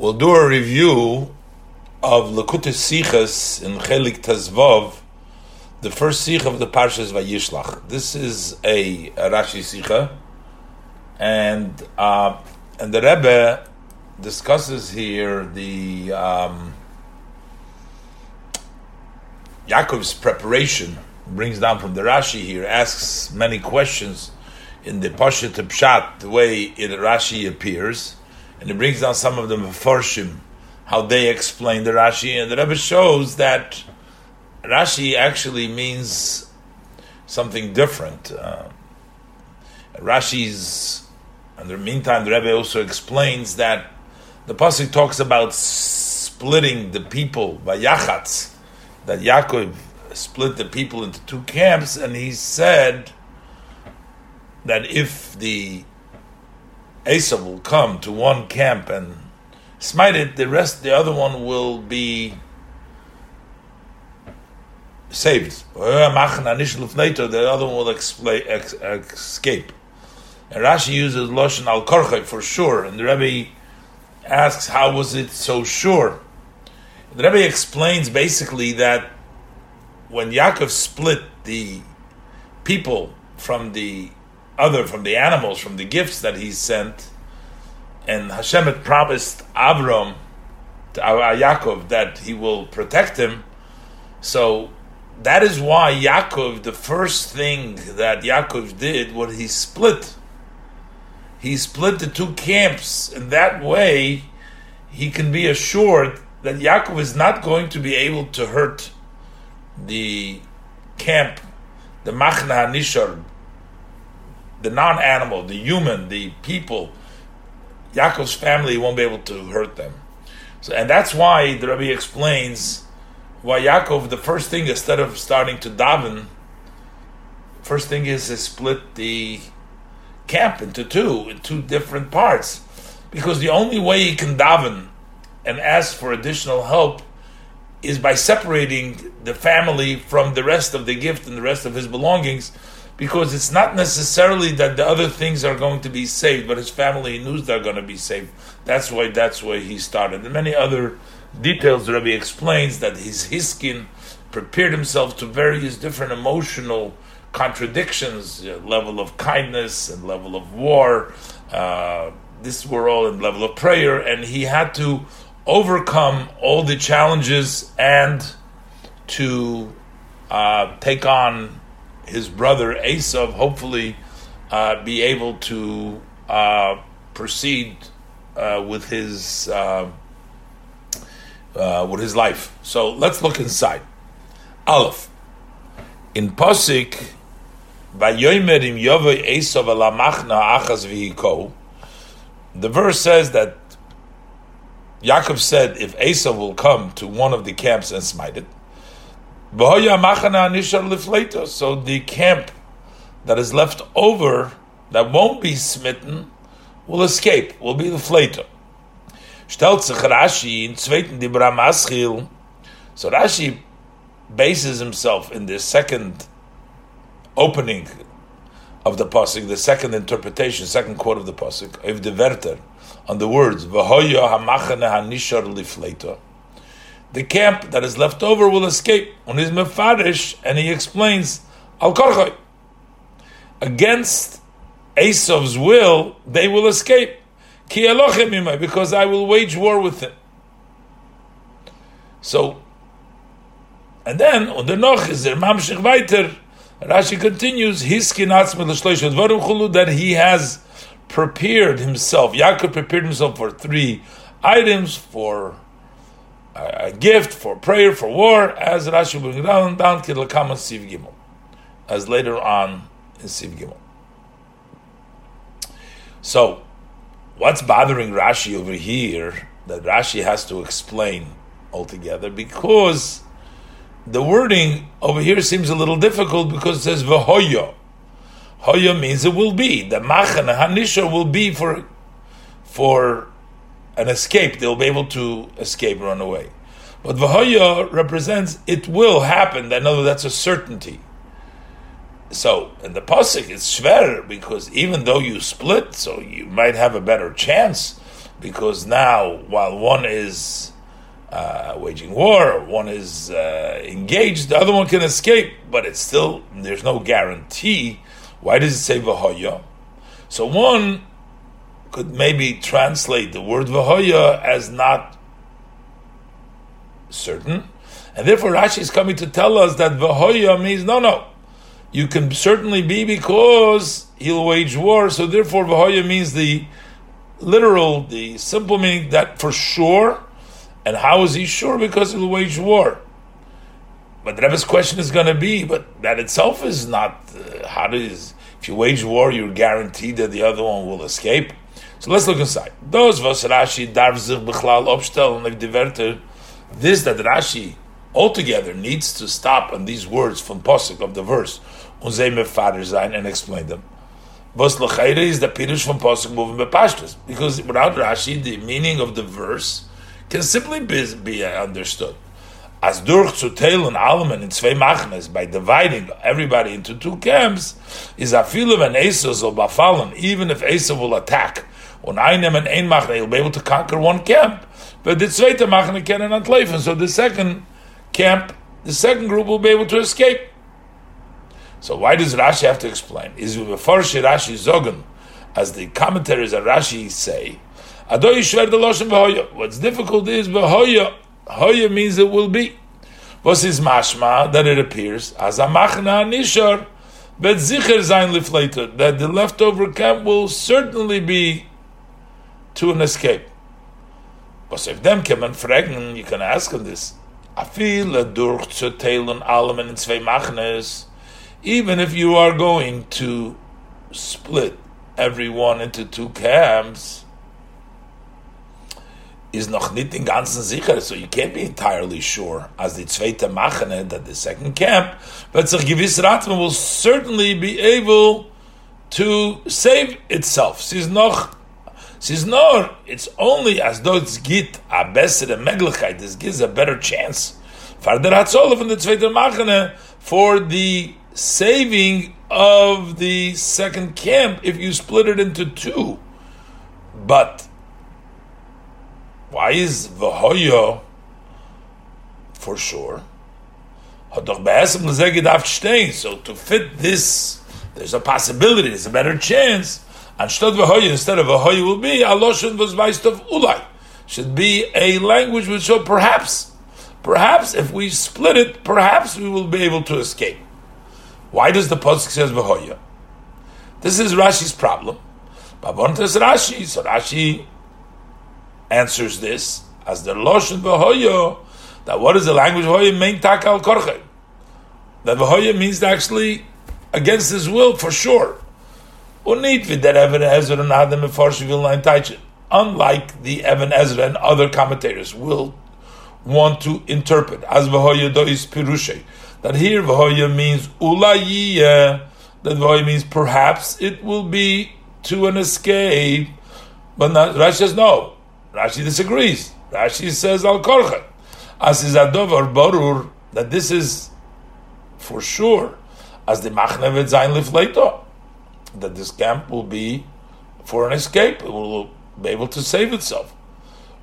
We'll do a review of Lakutei Sichas in Chelik Tazvov, the first Sicha of the Parshas Vayishlach. This is a, a Rashi Sicha, and uh, and the Rebbe discusses here the um, Yaakov's preparation. Brings down from the Rashi here, asks many questions in the Pashat Pshat, the way it Rashi appears and it brings down some of the Mefarshim, how they explain the Rashi, and the Rebbe shows that Rashi actually means something different. Uh, Rashi's, in the meantime, the Rebbe also explains that the pasuk talks about splitting the people by Yachatz, that Yaakov split the people into two camps, and he said that if the Esav will come to one camp and smite it, the rest, the other one will be saved. The other one will escape. And Rashi uses Loshen al Korchay for sure, and the Rebbe asks, how was it so sure? The Rebbe explains basically that when Yaakov split the people from the other from the animals, from the gifts that he sent. And Hashem had promised Avram, to uh, Yaakov, that he will protect him. So that is why Yaakov, the first thing that Yaakov did was he split. He split the two camps. In that way, he can be assured that Yaakov is not going to be able to hurt the camp, the Machna Nishar, the non-animal, the human, the people, Yaakov's family won't be able to hurt them. So, and that's why the Rabbi explains why Yaakov, the first thing, instead of starting to daven, first thing is to split the camp into two, in two different parts. Because the only way he can daven and ask for additional help is by separating the family from the rest of the gift and the rest of his belongings because it's not necessarily that the other things are going to be saved, but his family knows they're going to be saved. That's why that's why he started. And many other details, Rabbi explains that his hiskin prepared himself to various different emotional contradictions, uh, level of kindness and level of war. Uh, this were all in level of prayer, and he had to overcome all the challenges and to uh, take on his brother Esav hopefully uh, be able to uh, proceed uh, with his uh, uh, with his life. So let's look inside. Aleph in Pasik Vayomer im Yovei Esav alamachna achas v'hiko. The verse says that Yaakov said, if Esav will come to one of the camps and smite it, so the camp that is left over that won't be smitten will escape, will be the flater. So Rashi bases himself in the second opening of the pasuk, the second interpretation, second quote of the pasuk, of the on the words "V'hoya hamachane hanishar lifleita." The camp that is left over will escape. On his mefarish, and he explains al korchoy against Esav's will, they will escape. Ki because I will wage war with him. So, and then on the noch is there mamshich weiter. Rashi continues, that he has prepared himself. Yaakov prepared himself for three items for a gift for prayer for war, as Rashi will bring down down Kidlakama Siv Gimel, as later on in Siv Gimel. So, what's bothering Rashi over here that Rashi has to explain altogether because the wording over here seems a little difficult because it says v'hoyo. Hoya means it will be. The machan hanisha will be for for an escape. They'll be able to escape, run away. But Vahoya represents it will happen. I know that's a certainty. So in the pasuk it's shver because even though you split, so you might have a better chance. because now while one is uh, waging war, one is uh, engaged, the other one can escape, but it's still there's no guarantee. Why does it say vahoya? So one could maybe translate the word vahoya as not certain, and therefore Rashi is coming to tell us that vahoya means no, no. You can certainly be because he'll wage war. So therefore, vahoya means the literal, the simple meaning that for sure. And how is he sure? Because he'll wage war. But the Rebbe's question is going to be, but that itself is not. Uh, how does if you wage war, you're guaranteed that the other one will escape. So let's look inside. Those was Rashi darf sich bechlal obstellen if the This that Rashi altogether needs to stop on these words from posuk of the verse und sie mefader sein and explain them. Was lechayre is the pirush from posuk moving bepashtus because without Rashi the meaning of the verse can simply be, be understood. As durch zu teilen allem in zwei machnes by dividing everybody into two camps is a feel of an Esau even if Esau will attack. Und einem and ein machne he'll be able to conquer one camp. But the zweite machne can er not leave. So the second camp, the second group will be able to escape. So why does Rashi have to explain? Is Rashi Zogan, as the commentaries of Rashi say, What's difficult is Behoya. Hoya means it will be. What is mashma that it appears as a machna nishar, but zicher zayin liflater that the leftover camp will certainly be to an escape. But if them come and fragen, you can ask them this. Afil durch zu teilen allem in zwei machnes even if you are going to split everyone into two camps, is noch nicht in ganzen sicher, so you can't be entirely sure, as the zweite Machane, that the second camp, but sich gewiss Ratman will certainly be able to save itself. Sie ist noch, ist nur, it's only as though it's gibt a bessere Möglichkeit, this gives a better chance. For der Hatzolle von der zweite Machane, for the saving of the second camp if you split it into two. But why is Vahoya for sure? So to fit this, there's a possibility, there's a better chance. Instead of Vahoya, instead of Vahoya will be Aloshan was of Ulai. Should be a language which so perhaps, perhaps if we split it, perhaps we will be able to escape. Why does the pasuk says v'hoya? This is Rashi's problem. Babontes Rashi, so Rashi answers this as the loshen v'hoya. That what is the language v'hoya? Main takal korche. That v'hoya means actually against his will for sure. Unit that Ibn Ezra and Adam will not Unlike the Ibn Ezra and other commentators will want to interpret as v'hoya do is pirushay that here v'hoya means ulayiyah, that v'hoya means perhaps it will be to an escape. But not, Rashi says no. Rashi disagrees. Rashi says al korcha. As is adovar barur that this is for sure as the machne zayin lifleito that this camp will be for an escape. It will be able to save itself.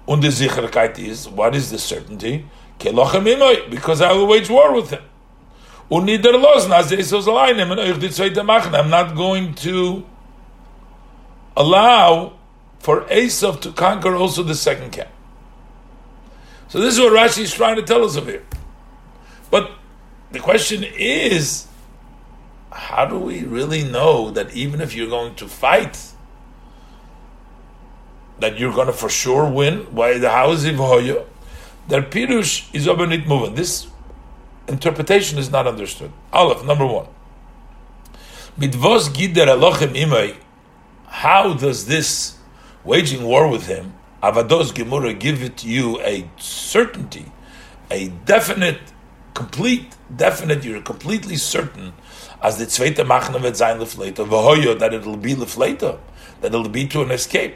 Und the Sicherheit is, what is the certainty? Because I will wage war with him. I'm not going to allow for Esav to conquer also the second camp. So this is what Rashi is trying to tell us over here. But the question is, how do we really know that even if you're going to fight, that you're going to for sure win? Why the how is it Their pirush is over not moving. This interpretation is not understood. Aleph, number one. How does this waging war with him, Avados Gemura, give it you a certainty, a definite, complete, definite, you're completely certain, as the Zweite Machne wird sein Lefleter, that it'll be Lefleter, that it'll be to an escape.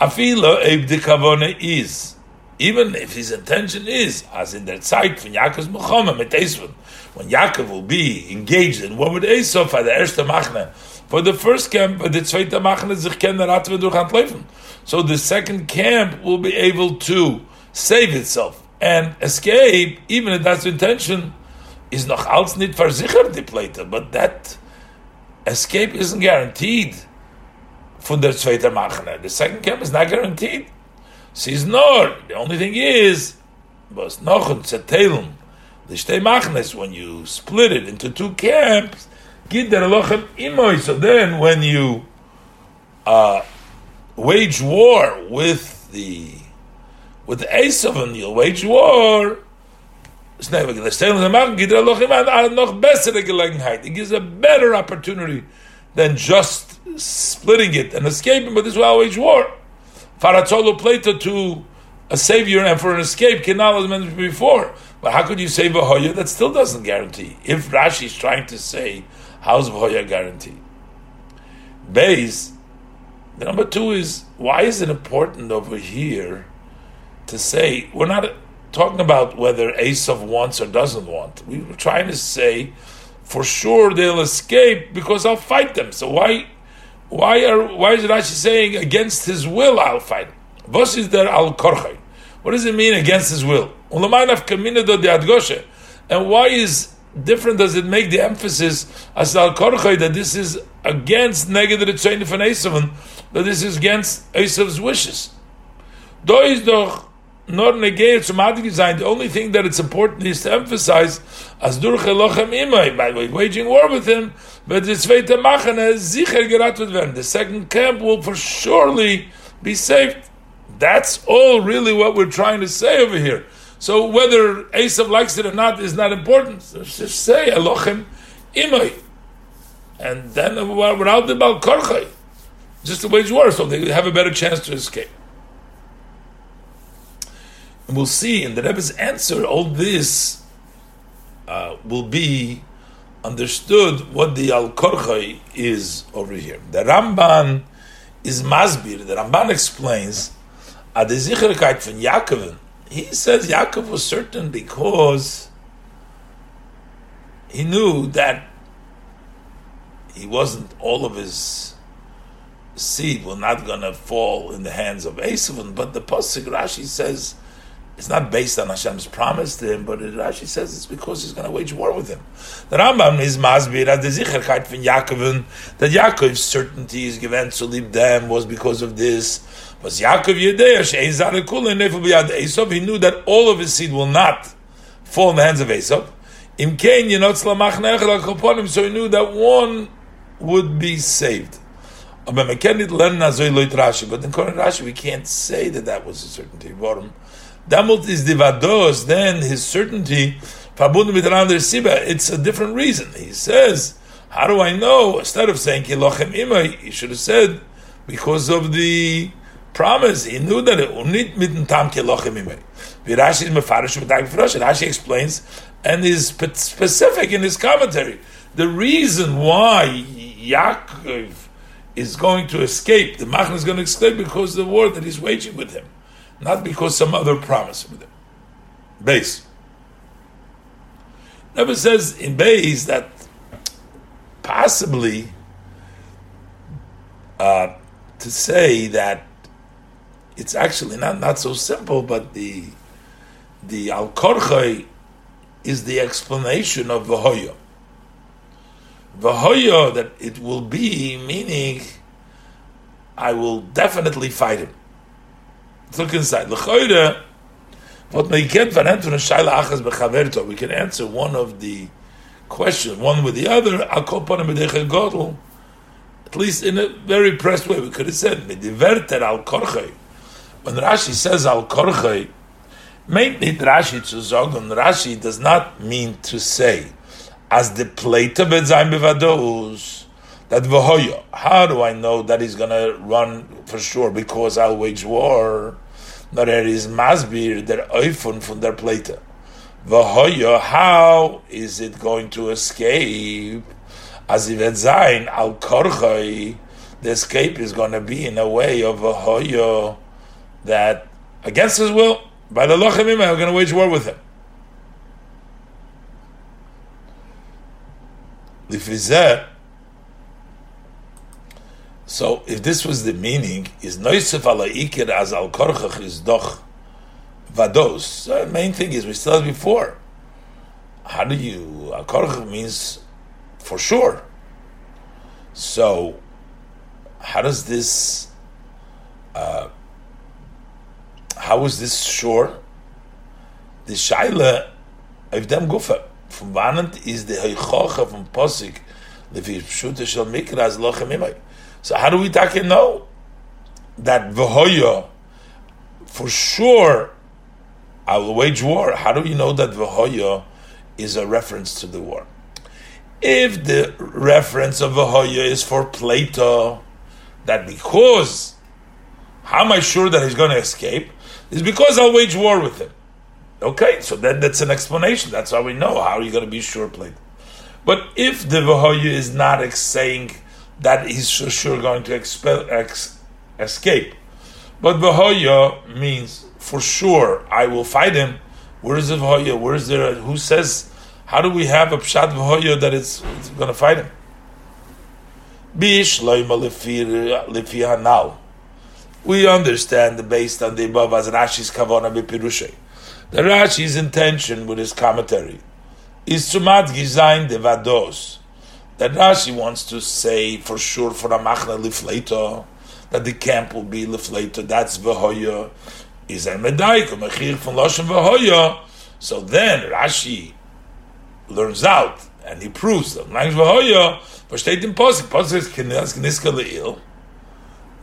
Afila, Eib de Kavone is even if his intention is, as in that site from Yaakov's milchama mit Esvin, when Yaakov will be engaged in war with Esau for the Erste Machne, For the first camp, but the zweite machen sich keine Ratwe durch Laufen. So the second camp will be able to save itself and escape, even if that's the intention, is noch als nicht versichert, die Pleite. But that escape isn't guaranteed von der zweite Machne. The second camp is not guaranteed. She's not. The only thing is, was noch ein Zetteln, the Shtei Machnes, when you split it into two camps, get der Lochem Imoy. So then when you uh, wage war with the with the Esav and you'll wage war, Gelegenheit. It gives a better opportunity than just splitting it and escaping, but this will wage war. Faratzolo Plato to a savior and for an escape, Kinal as mentioned before. But how could you say Vahoya? That still doesn't guarantee. If Rashi is trying to say, how's Vahoya guarantee? Base, the number two is, why is it important over here to say, we're not talking about whether Esav wants or doesn't want. We were trying to say, for sure they'll escape because I'll fight them. So why why are why is Rashi saying against his will I'll fight? What is there al korchay? What does it mean against his will? And why is different does it make the emphasis as al korchay that this is against negative von Esav that this is against Esav's wishes? Do is doch nor negate automatically sein. The only thing that it's important is to emphasize as durch lochem imay by way, waging war with him, but the zweite machane sicher geratet werden. The second camp will for surely be saved. That's all really what we're trying to say over here. So whether Esav likes it or not is not important. just say Elochem imay, and then without the balkorchay, just to wage war, so they have a better chance to escape. And we'll see in the Rebbe's answer, all this uh, will be understood what the Al Korchai is over here. The Ramban is Masbir. The Ramban explains at von Yaakov. He says Yaakov was certain because he knew that he wasn't all of his seed were not going to fall in the hands of Esav, but the Pasuk Rashi says it's not based on Hashem's promise to him, but it Rashi says it's because he's going to wage war with him. The Ramban is masbir at the zicherkeit from Yaakov that Yaakov's certainty is given to leave them was because of this. Was Yaakov Esav? He knew that all of his seed will not fall in the hands of Esav. Im lamach so he knew that one would be saved. But in Rashi, we can't say that that was a certainty. Damult is divados, then his certainty, it's a different reason. He says, how do I know? Instead of saying kilochem imay, he should have said, because of the promise, he knew that it unit mitten tam kilochem imay. Rashi is mefarish Rashi explains and is specific in his commentary. The reason why Yaakov is going to escape, the Machna is going to escape because of the war that he's waging with him not because some other promise. Base. Never says in base that possibly uh, to say that it's actually not, not so simple, but the the al is the explanation of Vahoya. Vahoya that it will be meaning I will definitely fight him. Look inside. L'choyre, what. We can answer one of the questions, one with the other. At least in a very pressed way, we could have said mediverter al korchay. When Rashi says al meint nicht Rashi zu sagen. Rashi does not mean to say as the plate bet sein bevados that v'hoya. How do I know that he's going to run for sure because I'll wage war? Nor er is masbir der oifun from their plate. V'hoya, how is it going to escape? As if it's zayin al korchai, the escape is going to be in a way of v'hoya that against his will, by the lochem I'm going to wage war with him. Lifizeh, So if this was the meaning, is noisef ala ikir as al korchach is doch vados. So the main thing is we had before. How do you al korchach means for sure. So how does this? Uh, how is this sure? The shaila of them gufa from wanent is the heichocha from posik lefi pshuta shel mikra as lochem imay. So how do we take know that v'hoya for sure I will wage war? How do we know that v'hoya is a reference to the war? If the reference of v'hoya is for Plato, that because how am I sure that he's going to escape? Is because I'll wage war with him. Okay, so then that's an explanation. That's how we know. How are you going to be sure Plato? But if the v'hoya is not saying that he's for sure going to expel, ex, escape. But Vahoya means for sure I will fight him. Where is the Vahoya? Where is there? Who says? How do we have a pshat Vahoya that it's, it's going to fight him? Hanal. We understand based on the above as Rashi's kavana b'pirushay. The Rashi's intention with his commentary is to mat gizayin de vados that Rashi wants to say for sure for a machna lifleito that the camp will be lifleito. That's v'hoya. Is a medaik mechir from loshen v'hoya. So then Rashi learns out and he proves that language v'hoya. Versteht in posik posik kniska leil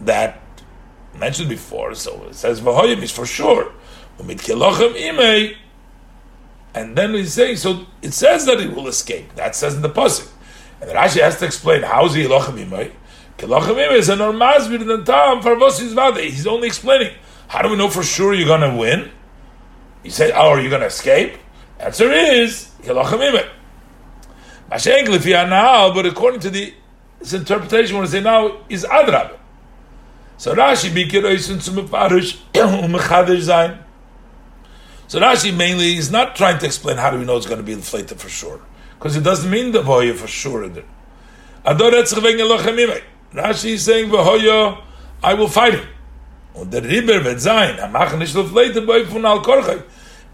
that mentioned before. So it says v'hoya means for sure. Umid kilochem imei. And then he's saying, so it says that he will escape. That says in the posik. And Rashi has to explain how is he? Elochem Imay is a normazvir in the time for vade. He's only explaining. How do we know for sure you're going to win? He said, oh, are you going to escape? Answer is now, but according to the his interpretation, what I say now is Adrab. So Rashi bikiroisin zum Farish umechader sein. So Rashi mainly is not trying to explain how do we know it's going to be inflated for sure because it doesn't mean the voya for sure in. Rashi is saying v'hoya, I will fight him. Und der Riber wird sein, er machen von al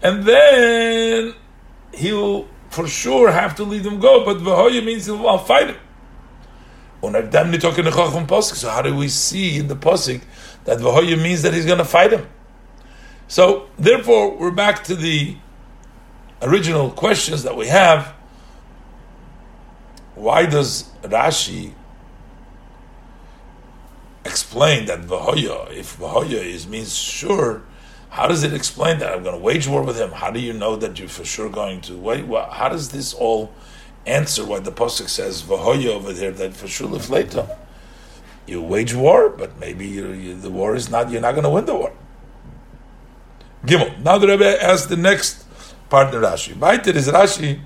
And then he'll for sure have to leave him go, but v'hoya means he'll I'll fight him. Und if them talking the Chacham Posik, so how do we see in the Posik that v'hoya means that he's going to fight him? So therefore, we're back to the original questions that we have why does Rashi explain that Vahoya, if Vahoya is means sure, how does it explain that I'm going to wage war with him? How do you know that you're for sure going to wait? How does this all answer why the pasuk says Vahoya over there that for sure later you wage war, but maybe you, you, the war is not. You're not going to win the war. Gimel. Now the Rebbe asks the next part of Rashi. Baitir is Rashi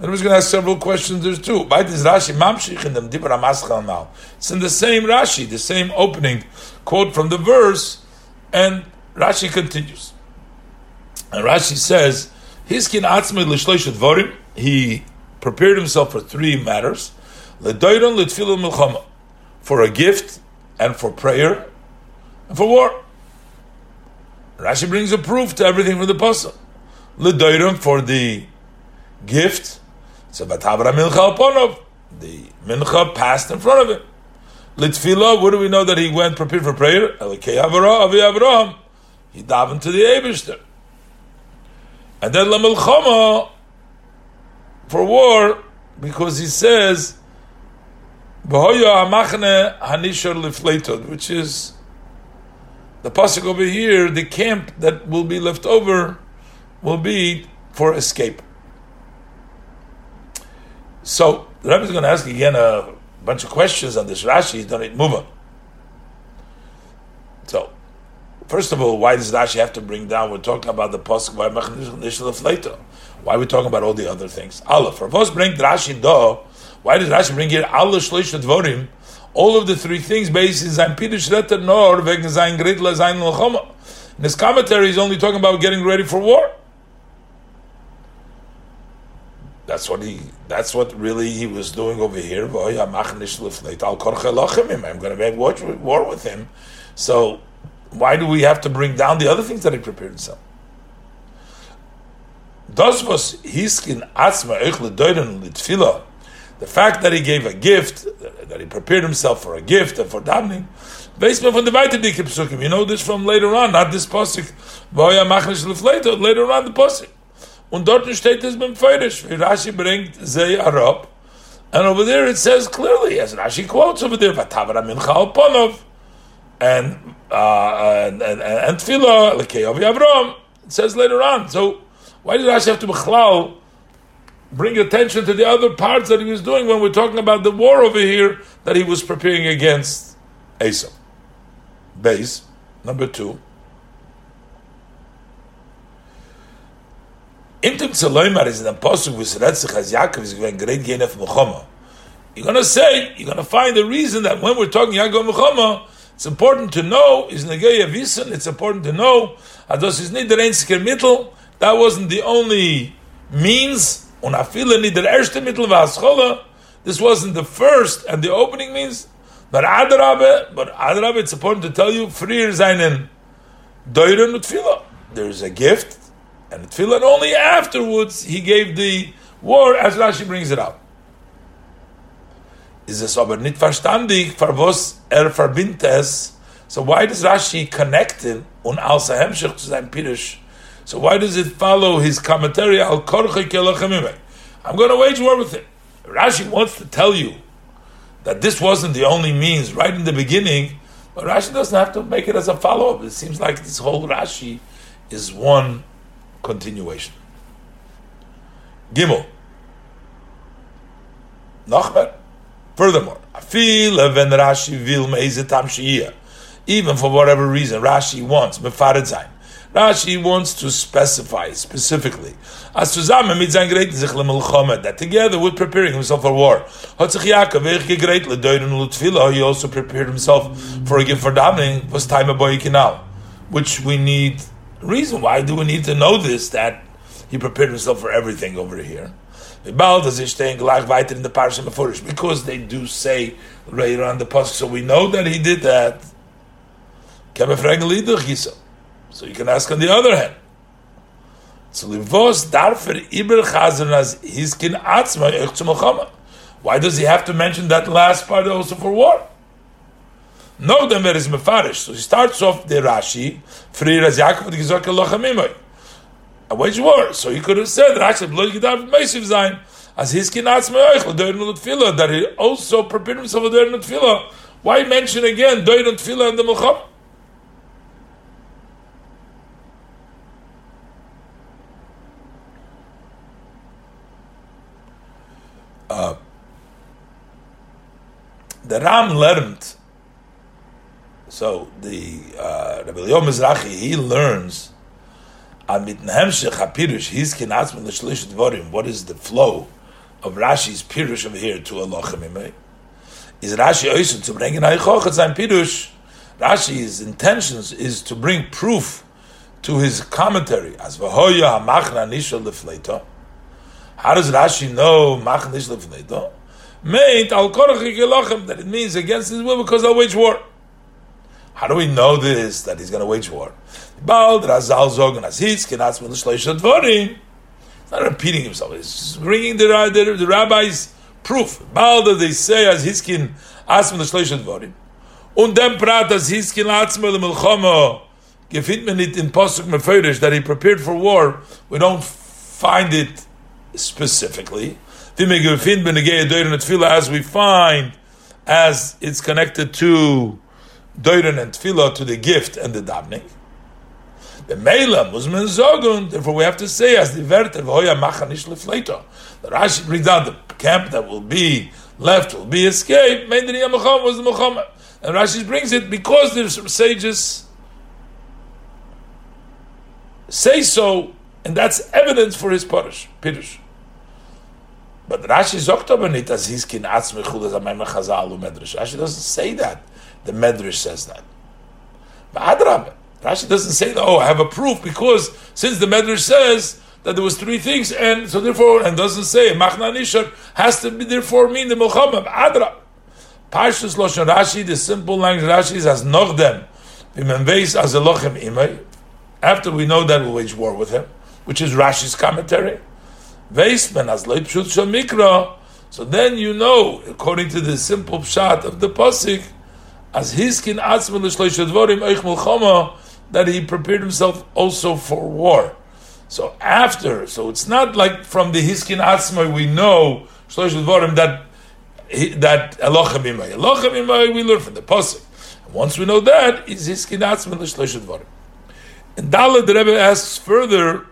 and we're going to ask several questions there two. By this Rashi, Mamshich in the Dibra now. It's in the same Rashi, the same opening quote from the verse, and Rashi continues. And Rashi says, Hiskin Dvorim, he prepared himself for three matters, for a gift, and for prayer, and for war. Rashi brings a proof to everything from the Pasuk. For the gift, so Batavra Mincha Aponov, the Mincha passed in front of him. Litfila, where do we know that he went prepared for prayer? Elikei Avi Avraham. He davened to the Eberster. And then Lamilchama, for war, because he says, which is the pasuk over here, the camp that will be left over will be for escape. So the Rebbe is going to ask again a bunch of questions on this Rashi. Don't move on. So, first of all, why does Rashi have to bring down? We're talking about the pasuk by later. Why are we talking about all the other things? Allah. For us, bring Rashi do. Why does Rashi bring here Allah shloisha dvorim? All of the three things based in Zayin Pirush Retter Nor wegen Zayin Gridla Zayin Lachoma. In his commentary, he's only talking about getting ready for war. That's what he. That's what really he was doing over here. I'm going to make war with him. So why do we have to bring down the other things that he prepared himself? The fact that he gave a gift, that he prepared himself for a gift and for davening. You know this from later on, not this pasuk. Later on the pasuk. Und dort steht es beim Feirish, wie Rashi bringt Zei Arab, and over there it says clearly, as Rashi quotes over there, Vatavara mincha al ponov, and, uh, and, and, and Tfilah, Lekei Avi Avram, it says later on. So, why did Rashi have to Bechlal bring attention to the other parts that he was doing when we're talking about the war over here that he was preparing against Esau? Base, number two. Intim Tzaloimar is the Apostle with Retzich as Yaakov is going great gain of milchama. You're going to say, you're going to find the reason that when we're talking Yaakov milchama, it's important to know, is Negei Avison, it's important to know, Ados is nicht der einzige Mittel, that wasn't the only means, und afile nicht der erste Mittel war Schola, this wasn't the first and the opening means, but Adrabe, but Adrabe, it's important to tell you, frier seinen Deuren und Tfila. There's a gift, and and only afterwards he gave the war, as Rashi brings it out. Is es aber nicht verstandig, für was er verbindet es, so why does Rashi connect it und als Hemshech zu seinem Pirish so why does it follow his commentary al korche I'm going to wage war with him. Rashi wants to tell you that this wasn't the only means right in the beginning, but Rashi doesn't have to make it as a follow up. It seems like this whole Rashi is one continuation. Gimel. Nachmer. Furthermore, feel when Rashi will even for whatever reason Rashi wants mefared sein Rashi wants to specify specifically that together with preparing himself for war he also prepared himself for a gift for davening was time a boy canal which we need reason why do we need to know this that he prepared himself for everything over here because they do say right on the post, so we know that he did that. So you can ask on the other hand. So. Why does he have to mention that last part also for war? No, there is mefarish. So he starts off the Rashi, Frir as Yaakov Gizok Elohim A wage war. So he could have said Rashi blood gedav meisiv zayin as hiskin atzma ich l'doyin l'tfila that he also prepared himself l'doyin l'tfila. Why mention again doyin l'tfila and the Muhammad? Uh, the Ram learned. So the uh, Rabbi Yom Mizrahi he learns his. What is the flow of Rashi's pirush over here to Allah? Is Rashi oisu to bring in pirush? Rashi's intentions is to bring proof to his commentary as v'hoya hamachna nishol lefleito how does Rashi know machnish lefneito? Meint al korach that it means against his will because I'll wage war. How do we know this that he's going to wage war? He's not repeating himself. He's bringing the, the, the rabbi's proof. Bald they say as Hiskin Asm Melishleisha Dvorim. Und dem Prat as Hiskin Atzma Melchama. Gefindt man it in Posuk Meferish that he prepared for war. We don't find it specifically. As we find, as it's connected to Doiren and Tefillah, to the gift and the davening. The Meila was menzogun, therefore we have to say as the Verter v'hoya machanish lefleito. The Rashi brings down the camp that will be left, will be escaped. Meindri Muhammad was the Muhammad. And Rashi brings it because the sages say so, and that's evidence for his Parish. Pirush. But Rashi sagt aber nicht, dass hieß kein Arzt mechul, dass er Chazal und Medrash. Rashi doesn't say that. The Medrash says that. But Adrab, Rashi doesn't say that, oh, I have a proof, because since the Medrash says, that there was three things, and so therefore, and doesn't say Machna Nishar has to be therefore mean the Milchama Adra. Parshas Loshan Rashi, the simple language Rashi is as Nochdem, V'menveis as Elochem Imay. After we know that we'll wage war with him, which is Rashi's commentary. Veisman as Leipshut Shal Mikra. So then you know, according to the simple pshat of the pasuk, as hiskin atzma l'shloishadvorim eich milchama, that he prepared himself also for war. So after, so it's not like from the hiskin atzma we know shloishadvorim that that Elochem imay. Elochem imay we learn from the pasuk. Once we know that, is hiskin atzma l'shloishadvorim. And Dalet the Rebbe asks further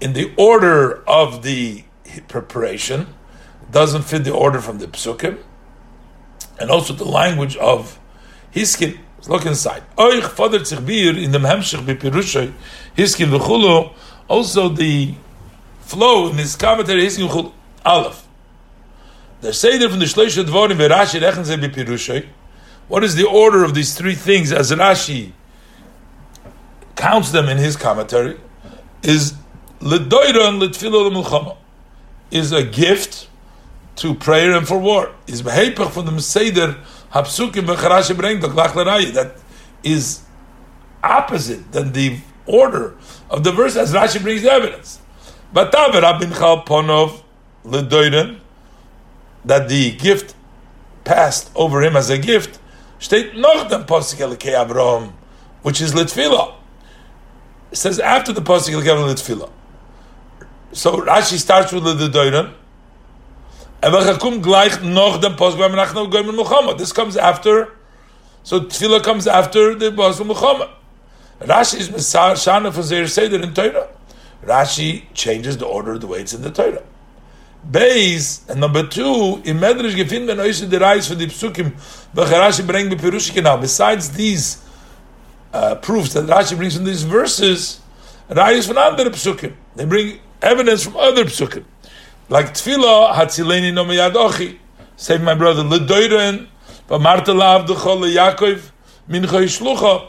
in the order of the preparation, doesn't fit the order from the psukim, and also the language of hiskin. Look inside. Oich fader tzich in the Mehemshech b'pirushay hiskin v'chulu. Also the flow in his commentary hiskin v'chulu. Aleph. The seder from the shloisha dvorim v'Rashi rechen ze b'pirushay. What is the order of these three things as Rashi counts them in his commentary? Is ledoira and letfilo is a gift to prayer and for war. Is behepach from the Meseder hapsukim v'charashi bring the that is opposite than the order of the verse as Rashi brings the evidence. But taver abin ponov ledoiren that the gift passed over him as a gift. Steht noch dem posik elkei Abraham, which is litfila. It says after the posik elkei litfila. So Rashi starts with the This comes after. So Tefillah comes after the Post Muhammad. Rashi is Shana for Zeir Seder in Torah. Rashi changes the order of the way it's in the Torah. Beis, and number two, in Medrash gefin ben oise the reis for the psukim, Rashi bring bepirushik now. Besides these uh, proofs that Rashi brings from these verses, reis from other psukim. They bring evidence from other psukim. Like Tfila, Hatzileni no ochi. Save my brother, Ledoiren, lav dechol Yaakov, Mincha Yishlucha.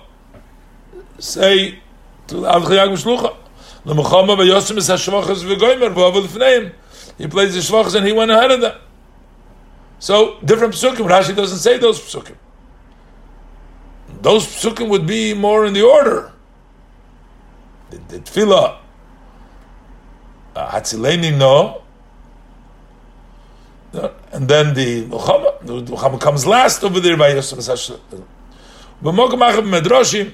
Say, to Avcha Yaakov Shlucha. Lemechama v'yosim es hashvachas v'goymer, v'avu l'fneim. He plays the shvachas and he went ahead of them. So, different psukim, Rashi doesn't say those psukim. Those psukim would be more in the order. The, the tefillah, uh, Hatzileni no. And then the Muhammad, the Muhammad comes last over there by Yosef Hashem. B'mokum achab medrashim,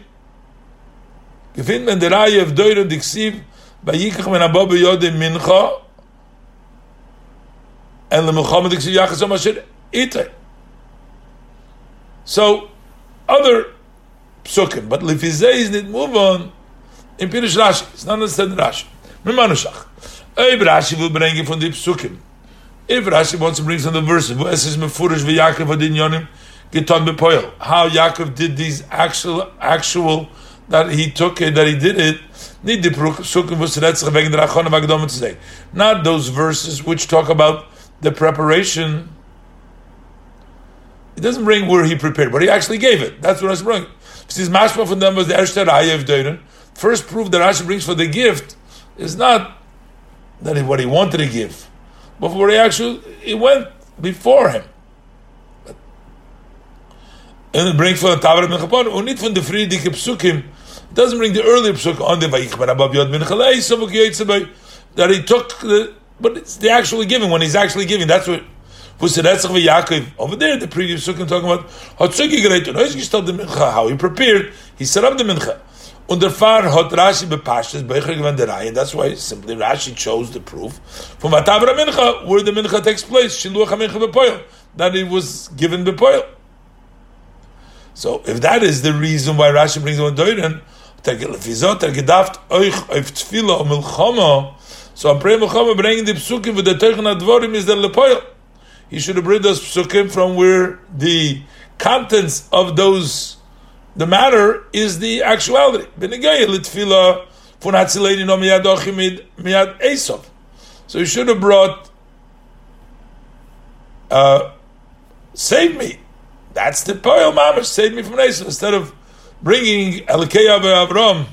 gefind men der Reihe of Deure diksiv, vayikach men abo b'yodem mincha, and the Muhammad diksiv yachas asher ite. So, other psukim, but lifizeh is not move on in Pirish Rashi. It's not understood Rashi. Mimanushach. If Rashi will bring it from the psukim. If Rashi wants to bring some of the verses, es is mefurish v'Yaakov adin yonim geton bepoil. How Yaakov did these actual, actual that he took it, that he did it. Not those verses which talk about the preparation. It doesn't bring where he prepared, but he actually gave it. That's what I was bringing. Since mashma from them was the Ershter Ayev First proof that Rashi brings for the gift is not that what he wanted to give, but for he actually it went before him. And it brings from the Tavar Mechapon, not from the Friedike Psukim, it doesn't bring the earlier Psuk on the Vayichbar Abab Yod Min Chalei, that he took the, but it's the actually giving, when he's actually giving, that's what, over there, the previous Psukim talking about, how he prepared, he set up the Mincha. Und der Fahr hat Rashi bepasht, Becher gewann der Reihe, that's why simply Rashi chose the proof. From Vatavra Mincha, where the Mincha takes place, Shiluach HaMincha Bepoil, that it was given Bepoil. So if that is the reason why Rashi brings on Doiren, Lefizot, er gedaft euch auf Tfila o Milchama, so am Prei Milchama bringing the Psukim with the Teichen Advorim is the Lepoil. He should have bring those Psukim from where the contents of those the matter is the actuality. So you should have brought, uh, save me. That's the poil mamash, save me from Esav, instead of bringing Elkeya Avram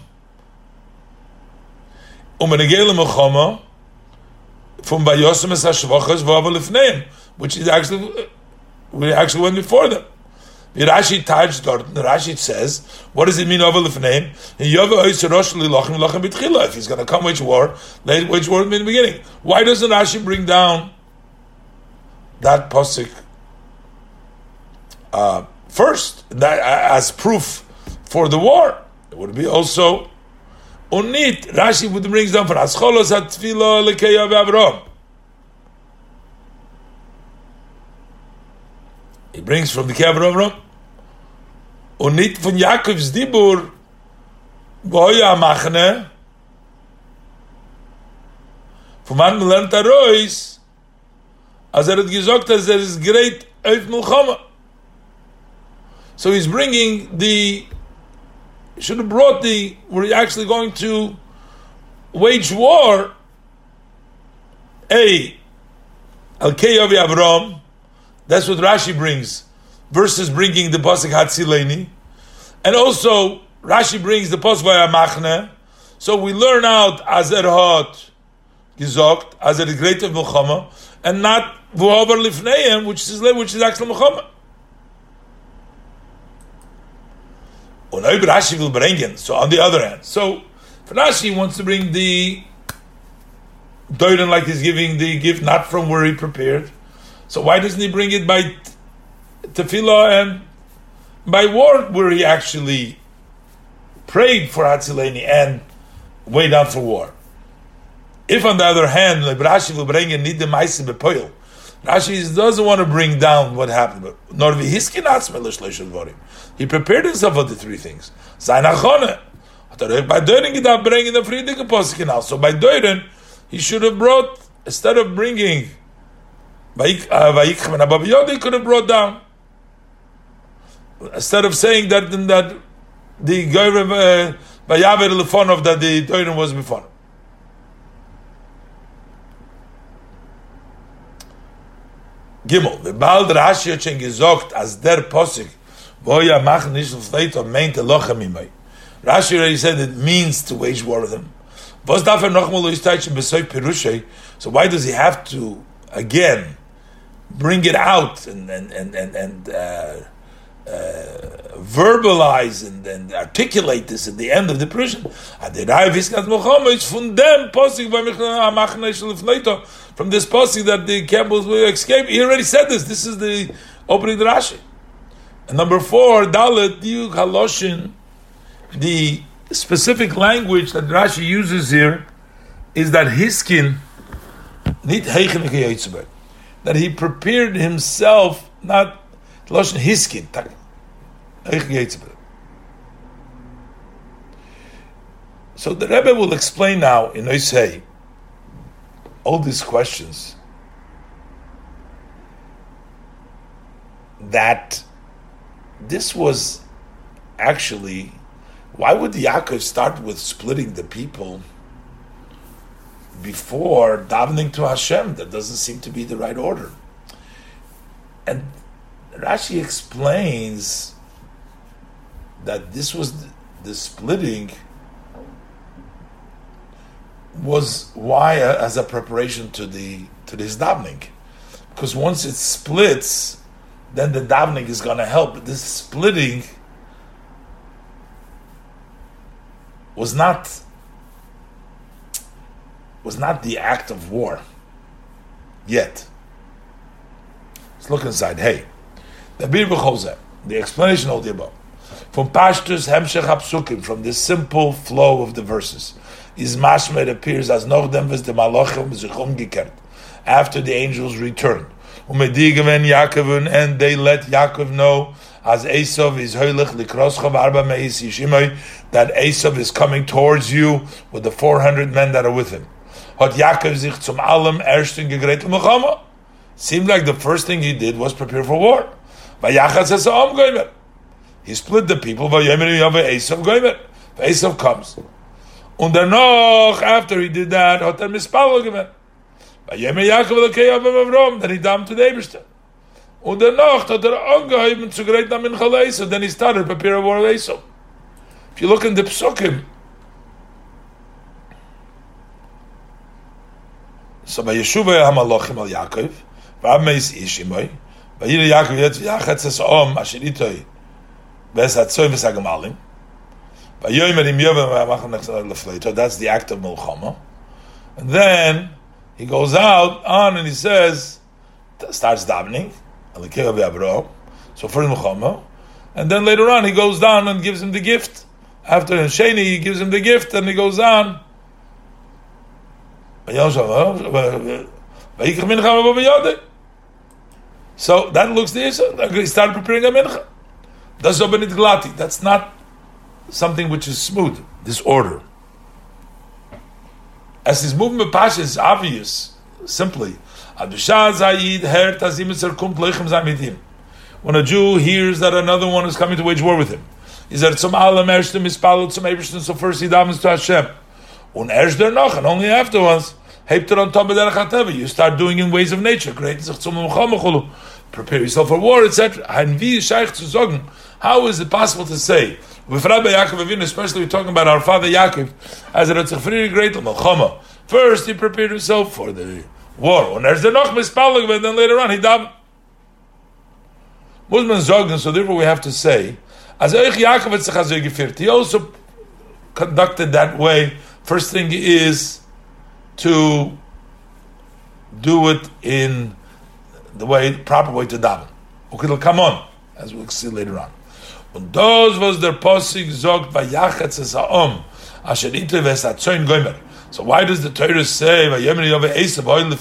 um eine gele from Bayosem es HaShvachas which is actually, we actually went before them. The Rashi. The Rashi says, what does it mean over lifneim? If he's going to come which war, which war in the beginning. Why doesn't Rashi bring down that pasuk uh, first that uh, as proof for the war? It would be also unit. Rashi would bring down for ascholos atfilo lekeya Avram. He brings from the Kever Avram. Und nicht von Jakobs Dibur, wo machne, von wann man lernt er rois, als er hat gesagt, er great auf Mulchama. So he's bringing the, should have brought the, we're actually going to wage war, A, Al-Kei Avi Avram, that's what Rashi brings, versus bringing the pasuk Hatzileni, and also Rashi brings the pasuk Machne. So we learn out Azer Hot Gizokt, Azer Great of milchama, and not Vuhover Lifneim, which is which is actually milchama. Rashi will. So on the other hand, so for Rashi wants to bring the Doiden like he's giving the gift not from where he prepared. So why doesn't he bring it by tefillah and by word where he actually prayed for Hatzileni and wait out for war? If on the other hand, Rashi will bring in the ma'asim bepoil, Rashi doesn't want to bring down what happened, but nor He prepared himself for the three things. By doing it, bringing the So by doing, he should have brought instead of bringing Vayikchem and Abba Yodi could have brought down. Instead of saying that that the Goyim Vayaver Lefonov that the Toirim was before. Gimel, the Baal Rashi hat schon als der Posik, wo mach nicht auf Leito, meint er lochem. Rashi already said it means to wage war with them. Was darf er noch mal besäu so why does he have to, again, bring it out and and and and, and uh, uh, verbalize and, and articulate this at the end of the prison. From this posting that the Campbells will escape. He already said this. This is the opening Rashi. And number four, Dalet Diuk Haloshin, the specific language that Rashi uses here is that his skin need that he prepared himself, not Lashon Hiskin. So the Rebbe will explain now in Oisei all these questions that this was actually why would Yaakov start with splitting the people before davening to Hashem. That doesn't seem to be the right order. And Rashi explains that this was the, splitting was why as a preparation to the to this davening, because once it splits, then the davening is going to help. This splitting was not was not the act of war yet. Let's look inside. Hey, the Bir the explanation of the above. From Pashtus Hemshech Hapsukim, from the simple flow of the verses, is mashma it appears as Nochdem was the Malachim Zichum Gekert, after the angels returned. Umedigaven Yaakov, and they let Yaakov know as Esav is Hoilich Likroschav Arba Meis Yishimai, that Esav is coming towards you with the 400 men that are with him hat Yaakov sich zum allem ersten gegret milchama. Seemed like the first thing he did was prepare for war. Vayachas es am goymer. He split the people. Vayemer yave Esav goymer. Esav comes. Und danach, after he did that, hat er mispalo gewen. Vayemer Yaakov lekei avim Avrom. Then he damned to the Eibishter. Und danach hat er angeheben zu gerät na min Chal Then he started prepare war of Esav. If you look in the Psukim, So by Yeshuva HaMalochim al Yaakov, Vav Meis Ishimoy, Vayir Yaakov Yetz Yachatz Es Om Asher Itoi, Ves HaTzoy Ves HaGamalim, Vayoymer Im Yovem Vayamacham Nechzal Lefleito, that's the act of Melchama. And then, he goes out on and he says, starts davening, Alikeh Avraham, so first Melchama, and then later on he goes down and gives him the gift. After Sheni, he gives him the gift and he goes on. Eh, so that looks the issue. Eh? He started preparing a mincha. That's open glati. That's not something which is smooth, disorder. As his movement passion is obvious, simply. When a Jew hears that another one is coming to wage war with him, is that some Allah mershtem is some so first he davens to Hashem. Und erst noch, and only afterwards, hebt er on top of the You start doing in ways of nature. Great, prepare yourself for war, etc. And wie scheich zu sagen, how is it possible to say, with Rabbi Yaakov Avinu, especially we're talking about our father Yaakov, as it's a very great Melchama. First, he prepared himself for the war. And there's the noch mispalig, but then later on he davened. Musman sagen, so therefore we have to say, as Eich Yaakov gefiert, he also conducted that way. First thing is to do it in the way, proper way to daven. Okay, it'll come on, as we'll see later on. Und das was der Posig sagt, vayachatz es ha'om, asher ite ves goymer. So why does the Torah say, oil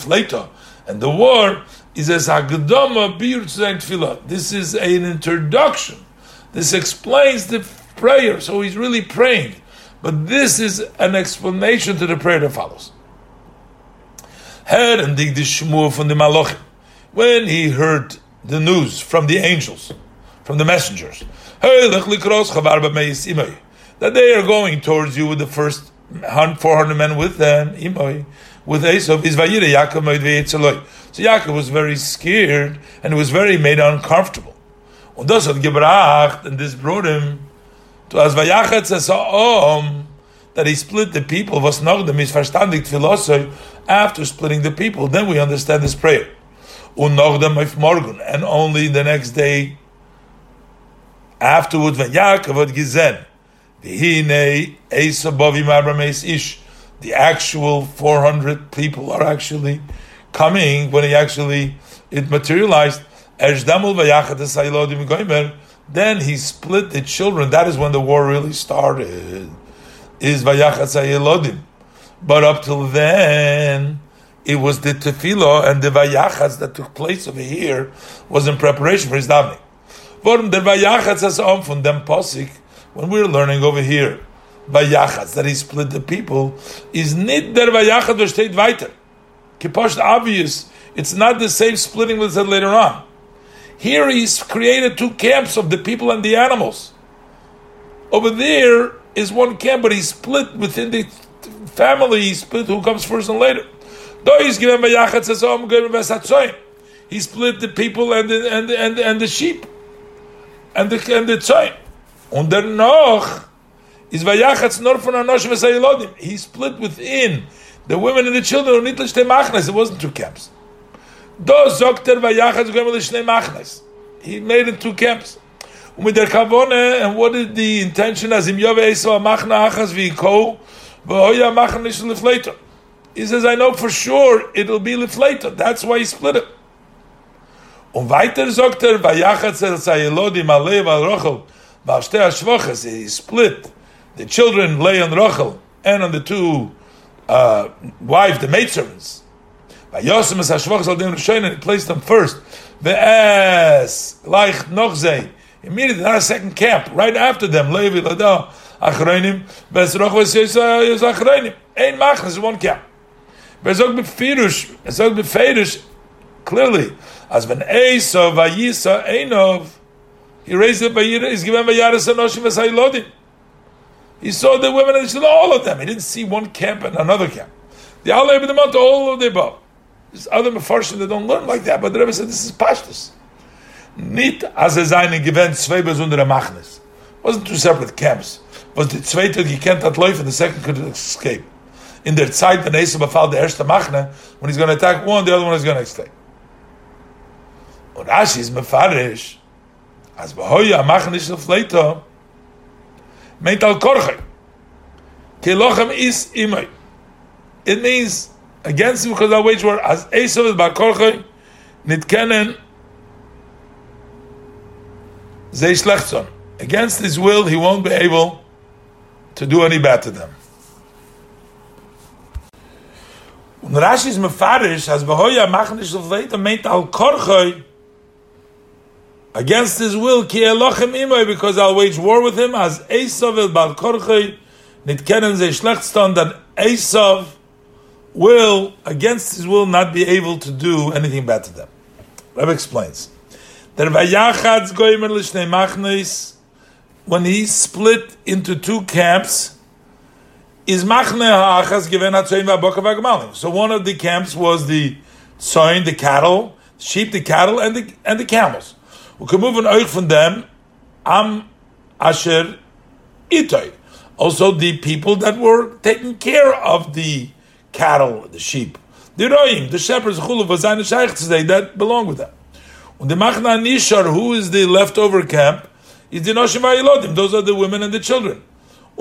and the war is as hagdama bir tefillah. This is an introduction. This explains the prayer. So he's really praying. But this is an explanation to the prayer that follows. Her and dig the shmur from the malachim. When he heard the news from the angels, from the messengers, that they are going towards you with the first 400 men with them, with Esav, is Yaakov So Yaakov was very scared and was very made uncomfortable. And this brought him to as vayachetz es ha'om, that he split the people, was dem is verstandig philosophy, after splitting the people, then we understand this prayer. Und noch dem morgen, and only the next day, afterwards, when Yaakov had gesehen, V'hinei Esabovim Abram Ish. The actual 400 people are actually coming when he actually, it materialized. Then he split the children. That is when the war really started. Is Vayachat But up till then, it was the tefillah and the vayachas that took place over here was in preparation for his davening. Warum der vayachas has on from them posik when we're learning over here, Vayachas, that he split the people, is nit der Vayachas der steht weiter. Kiposh obvious, it's not the same splitting we said later on. Here he's created two camps of the people and the animals. Over there is one camp, but he's split within the family, he's split who comes first and later. He split the people and the, and the, and the, and the sheep and the and the tzoyim. Und der noch is vayachatz nor von anosh v'sayilodim. He split within the women and the children. It wasn't two camps. He made it two camps. Kavone, and what is the intention? As. He says, I know for sure it'll be l'fleiter. That's why he split it. Und weiter sagt er, vayachatz el sayilodim alev al rochel, he split. The children lay on Rachel and on the two uh, wives, the maidservants. By Yosem as Hashvachas al Din Rishonim, he placed them first. Ve'es, like Nochzei, immediately, not a second camp, right after them, Levi, Lada, Achreinim, Ves Rachel is Achreinim. Ein Machnas, one camp. Bezog befirish, bezog befirish, clearly, as when Esau, Vayisa, Einov, he raised it by he's given by Yaris Anoshim. He saw the women and children, all of them. He didn't see one camp and another camp. The Allah all of the above. There's other Mefarshim that don't learn like that, but the Rebbe said this is pashtus. Nit as a seine gewend zwei besondere Machnes. Wasn't two separate camps. Was the zweite gekent hat läuft and the second could escape. in der Zeit, wenn Esau befall der erste Machne, when he's going to attack one, the other one is going to stay. Und Rashi ist mefarish, as behoya Machne ist auf Leito, meint al Korche, ke lochem is imay. It means, against him because I wage war, as Esau is bar Korche, nit kennen, Against his will, he won't be able to do any bad to them. Und Rashi ist mefarish, as behoya nicht so vielleicht, meint al korchoi, against his will, ki elochem imoi, because I'll wage war with him, as Esav el bal korchoi, nit kennen that Esav will, against his will, not be able to do anything bad to them. Rebbe explains. Machnes, when he split into two camps, is given. So one of the camps was the tzoin, the cattle, sheep, the cattle, and the and the camels. We can move an oich from them, am asher. Also the people that were taking care of the cattle, the sheep. The roim, the shepherds, that belong with them. And the machna nishar, who is the leftover camp, is the noshim v'ayilodim. Those are the women and the children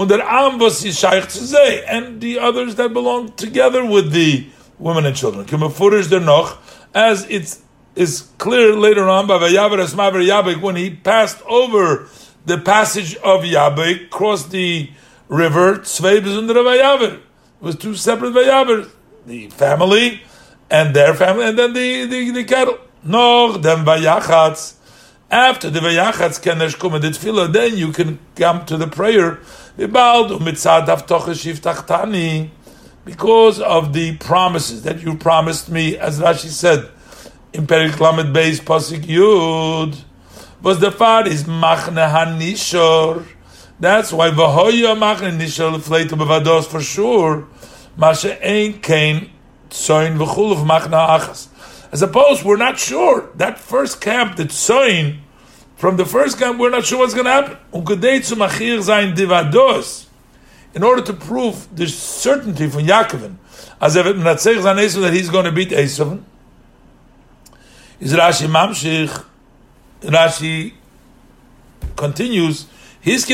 und der Am was ist shaykh and the others that belong together with the women and children. Kimafurish der noch, as it is clear later on by Vayavar Esmaver Yabik, when he passed over the passage of Yabik, crossed the river, Tzvei Bezunder Vayavar. It was two separate Vayavers, the family and their family, and then the, the, the cattle. Noch dem Vayachatz, after the Vayachatz Kenesh Kumadit Tefillah, then you can come to the prayer because of the promises that you promised me, as Rashi said in Perik Lamed Beis Pasik Yud, was the far is Machne Hanishor. That's why Vahoya Machne Nishor Fleita Bevados for sure. Masha Ein Kain Tzoin V'chul of Machne Achas. As opposed, we're not sure that first camp, the Tzoin, from the first camp, we're not sure what's going to happen. In order to prove the certainty from Yaakovin, as if it that he's going to beat Esav, is Rashi Mamshich. Rashi continues, his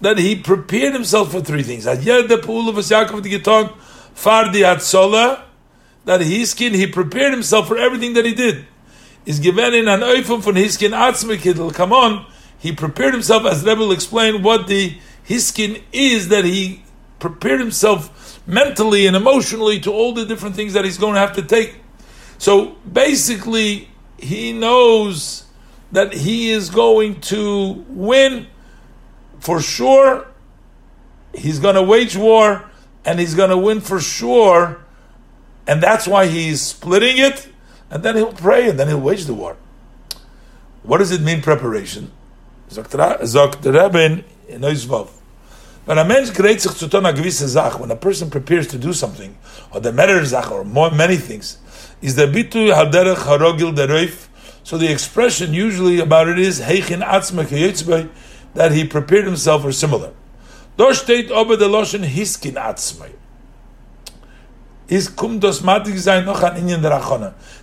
that he prepared himself for three things. That his skin, he prepared himself for everything that he did is given in an oifum from hiskin atzmik. come on. He prepared himself, as Rebbe will explain, what the hiskin is that he prepared himself mentally and emotionally to all the different things that he's going to have to take. So basically, he knows that he is going to win for sure. He's going to wage war and he's going to win for sure. And that's why he's splitting it and then he'll pray, and then he'll wage the war. What does it mean, preparation? Sagt der Rebbe in Oizvov. When a zu tun a gewisse Sache, when a person prepares to do something, or the matter Sache, or more, many things, is the bitu haderech harogil dereif. So the expression usually about it is heichin atzma that he prepared himself or similar. Hiskin is.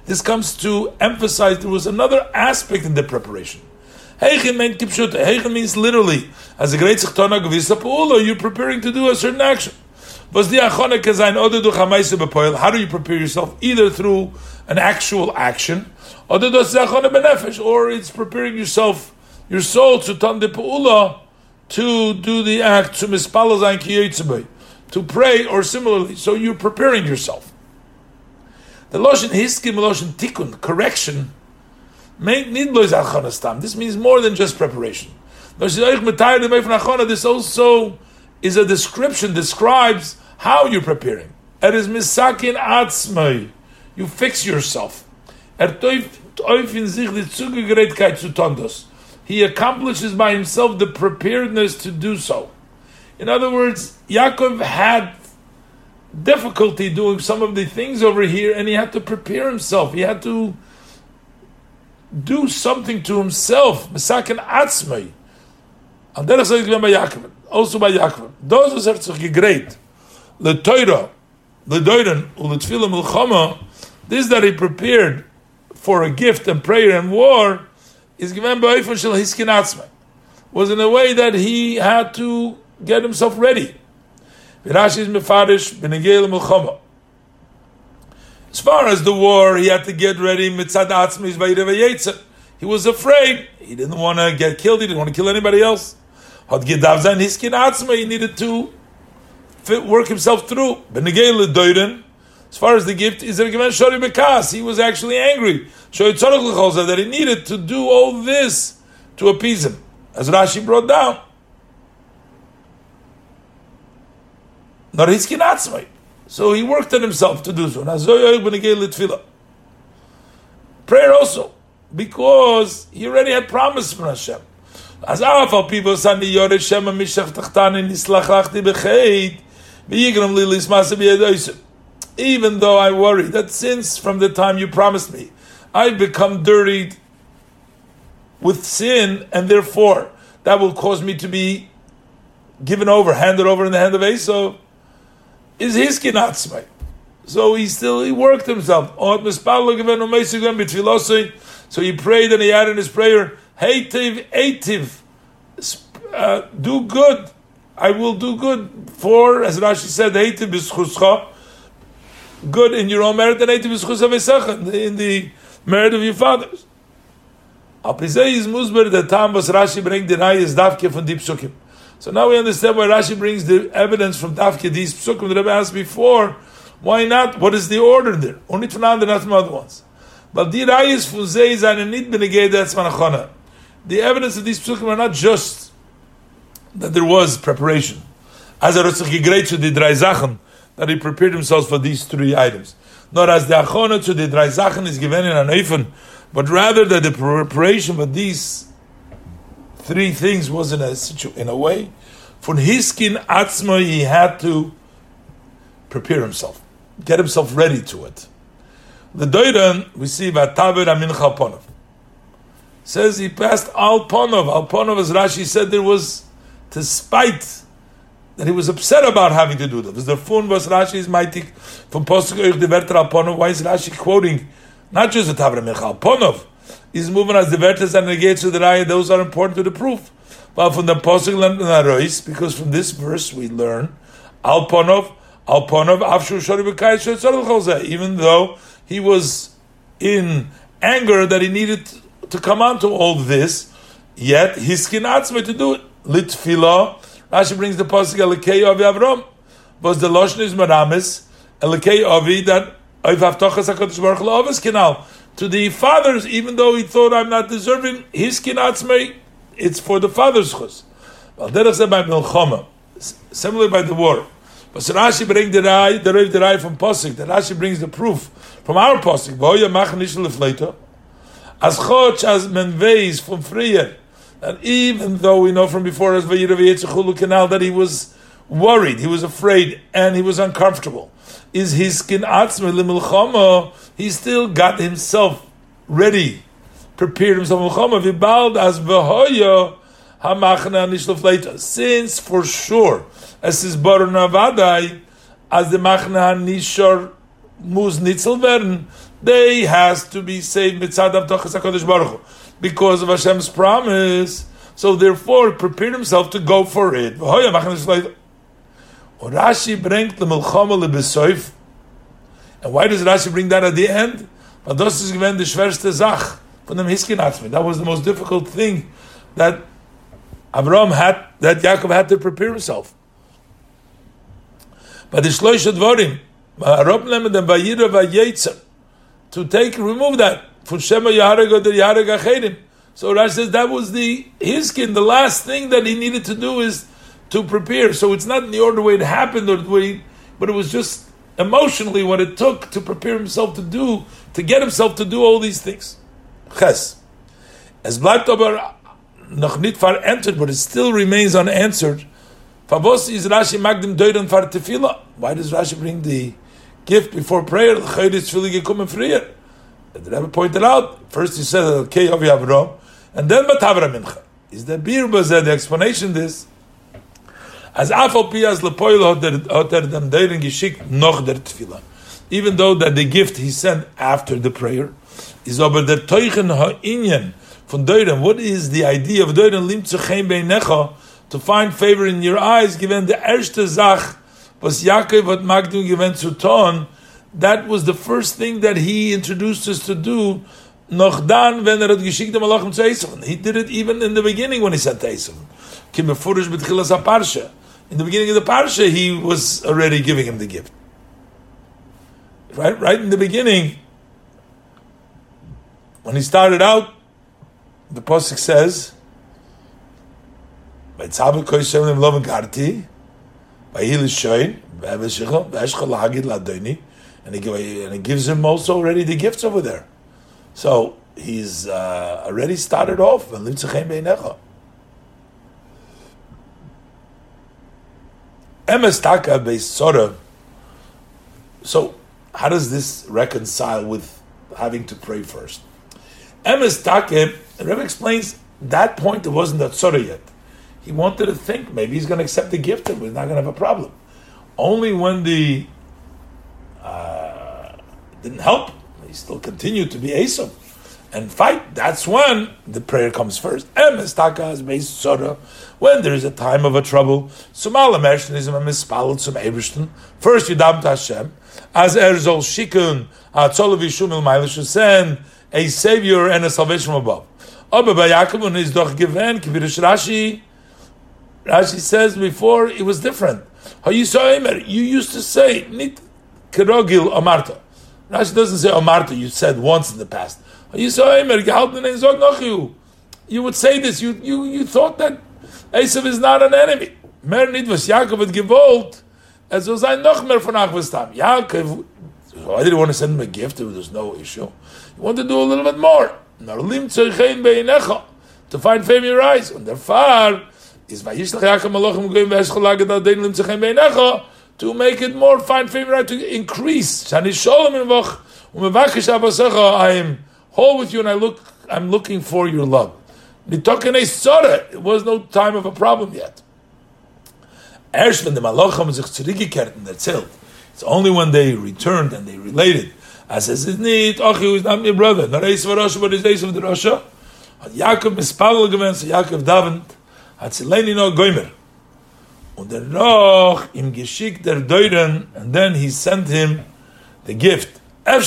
This comes to emphasize there was another aspect in the preparation. Kipshut. Heichen means literally, as a great zichtona gewissa pa'ula, you're preparing to do a certain action. How do you prepare yourself? Either through an actual action, or it's preparing yourself, your soul to to do the act to pray or similarly. So you're preparing yourself. The Loshin Hiskim Loshin Tikkun, correction, this means more than just preparation. This also is a description, describes how you're preparing. It is misakin atzmai. You fix yourself. He accomplishes by himself the preparedness to do so. In other words, Yaakov had difficulty doing some of the things over here, and he had to prepare himself. He had to do something to himself. Misakin atzmai. Also bei Jakob. Das was er sich Le Torah, und le Tfilah Milchama, this that he prepared for a gift and prayer and war is given by Shel Hiskin Was in a way that he had to get himself ready. As far as the war, he had to get ready He was afraid. He didn't want to get killed. He didn't want to kill anybody else. Had. He needed to work himself through. As far as the gift? He was actually angry. That he needed to do all this to appease him, as Rashi brought down. So he worked on himself to do so. Prayer also, because he already had promise from Hashem. Shem mishach tachtani nislach lachti b'cheit v'yigram li lismasa b'yedoisim. Even though I worry that since from the time you promised me, I've become dirtied with sin, and therefore that will cause me to be given over, handed over in the hand of Esau is his kinatzmai. So he still he worked himself. So he prayed and he added in his prayer, Heitiv Eitiv, uh, do good. I will do good for, as Rashi said, Heitiv B'schuscha, good in your own merit, and Heitiv B'schuscha in the merit of your fathers. Apizei is Musber, the time was Rashi bring the is Davke from Deep Sukkim. So now we understand why Rashi brings the evidence from Dafke, these psukim that Rebbe asked before. Why not? What is the order there? Only Tanan, not from other ones. But the Rayis Fuzei Zananit Benegei that's Manachona. The evidence of these psukim are not just that there was preparation. As a Rotzach to the Dreizachen, that he prepared himself for these three items. Not as the Achona to the Dreizachen is given in an Eifen, but rather that the preparation for these three things was in a situ- in a way. For his skin atzma, he had to prepare himself, get himself ready to it. The Doiran, we see Vataber Amincha Ponov. Says he passed Al Ponov. Al Ponov, as Rashi said, there was to spite that he was upset about having to do that. The fun was Rashi's mighty from Posuk the Verter Al Ponov. Why is Rashi quoting not just the Taber Amincha Al Ponov? is moving as the vertes and negates to the raya, those are important to the proof. But from the Posuk and Arois, because from this verse we learn, Al Ponov, Afshu Shori even though he was in anger that he needed to come on to all this, yet his skin to do it. Litfila, Rashi brings the Posik Elekei Avi Avram, was the Lashon is Maramis, Elekei Avi, that Haftochas HaKadosh Baruch Hu Canal to the fathers, even though he thought I'm not deserving, his kinatzmei, it's for the father's chus. Well, derech said by milchama, similarly by the war. But Rashi brings the rai, the rai, the rai from Posik, the Rashi brings the proof from our Posik, Boya mach nishel as choch as menveis from Frier, that even though we know from before as Vayirav Yitzchulu canal that he was worried, he was afraid, and he was uncomfortable is his skin atzma he still got himself ready, prepared himself. Vibald as hamachna Since for sure, as his bar navadai, as the machna nishor mus nitzel they has to be saved mitzad of Tochas HaKadosh Baruch. Because of Hashem's promise, so therefore prepared himself to go for it. Rashi bringt the Milchama lebesoif. And why does Rashi bring that at the end? That was the most difficult thing that Avram had, that Yaakov had to prepare himself. But the Shloisha Dvorim, Rob Lemon and Vayira Vayetzer, to take, remove that. From Shema Yahareg or Yahareg Achedim. So Rashi says that was the Hiskin, the last thing that he needed to do is to prepare. So it's not in the order way it happened or the way, but it was just emotionally what it took to prepare himself to do, to get himself to do all these things. Ches. As noch nicht entered, but it still remains unanswered. Favos is Rashi magdim deuden far tefillah. Why does Rashi bring the gift before prayer? The chayr is tefillah gekommen freer. The Rebbe pointed out, first he said, okay, Avi Avram, and then Batavra Mincha. is the Bir Bazeh, the explanation this, as Afal Piyas Lepoil Hoter Dem Deiren Geshik Noch Der Tefillah. Even though that the gift he sent after the prayer is over the Teuchen Ha'inyan von Deiren. What is the idea of Deiren Lim Beinecha to find favor in your eyes, given the erste Zach was Yaakov what Magdu given zu Ton, that was the first thing that he introduced us to do noch dann, wenn hat geschickt dem Malachim zu He did it even in the beginning when he to Esav. Kim befurish betchilas ha-parsha. In the beginning of the parsha, he was already giving him the gift. Right, right in the beginning, when he started out, the pasuk says, "Vaytzavu koyishem lem lovin karti, vayil shoyin, vayveshich, vayeshcha lahagid ladoni," and he and he gives him also already the gifts over there. So he's uh, already started off. So how does this reconcile with having to pray first? Emes taka. Rebbe explains that point. It wasn't that sora yet. He wanted to think maybe he's going to accept the gift and we're not going to have a problem. Only when the uh, didn't help he still continued to be Esav and fight. That's when the prayer comes first. When there is a time of a trouble, first you daven to Hashem, as Erzol Shikun, Hatzol Vishum Il should send a savior and a salvation from above. Aber bei Yaakov is doch given, kibirish Rashi, Rashi says before it was different. How You saw Emer, you used to say, kerogil amarta. Rashi doesn't say Omarta, you said once in the past. You. You would say this, you, you, you thought that Esav is not an enemy. Mer nit was Yaakov had gewollt, as was ein noch mehr von Achvestam. Yaakov, I didn't want to send him a gift if was no issue? He wanted to do a little bit more. To find favor in your eyes. Der Fahr is Vayishlach Yaakov Malachim Goyim Ve'escholaget Adein Lim Tzechein Beinecha to make it more fine favorite, to increase. Shani Sholombok, I am whole with you and I look, I'm looking for your love. It was no time of a problem yet. It's only when they returned and they related. As says it need, is not my brother, not Eis Varasha, but is Eis of the Russia. Yaakov mispalel gewen, so Yaakov davent, hat Zileni no goimer. Der Deuren, and then he sent him the gift. Fire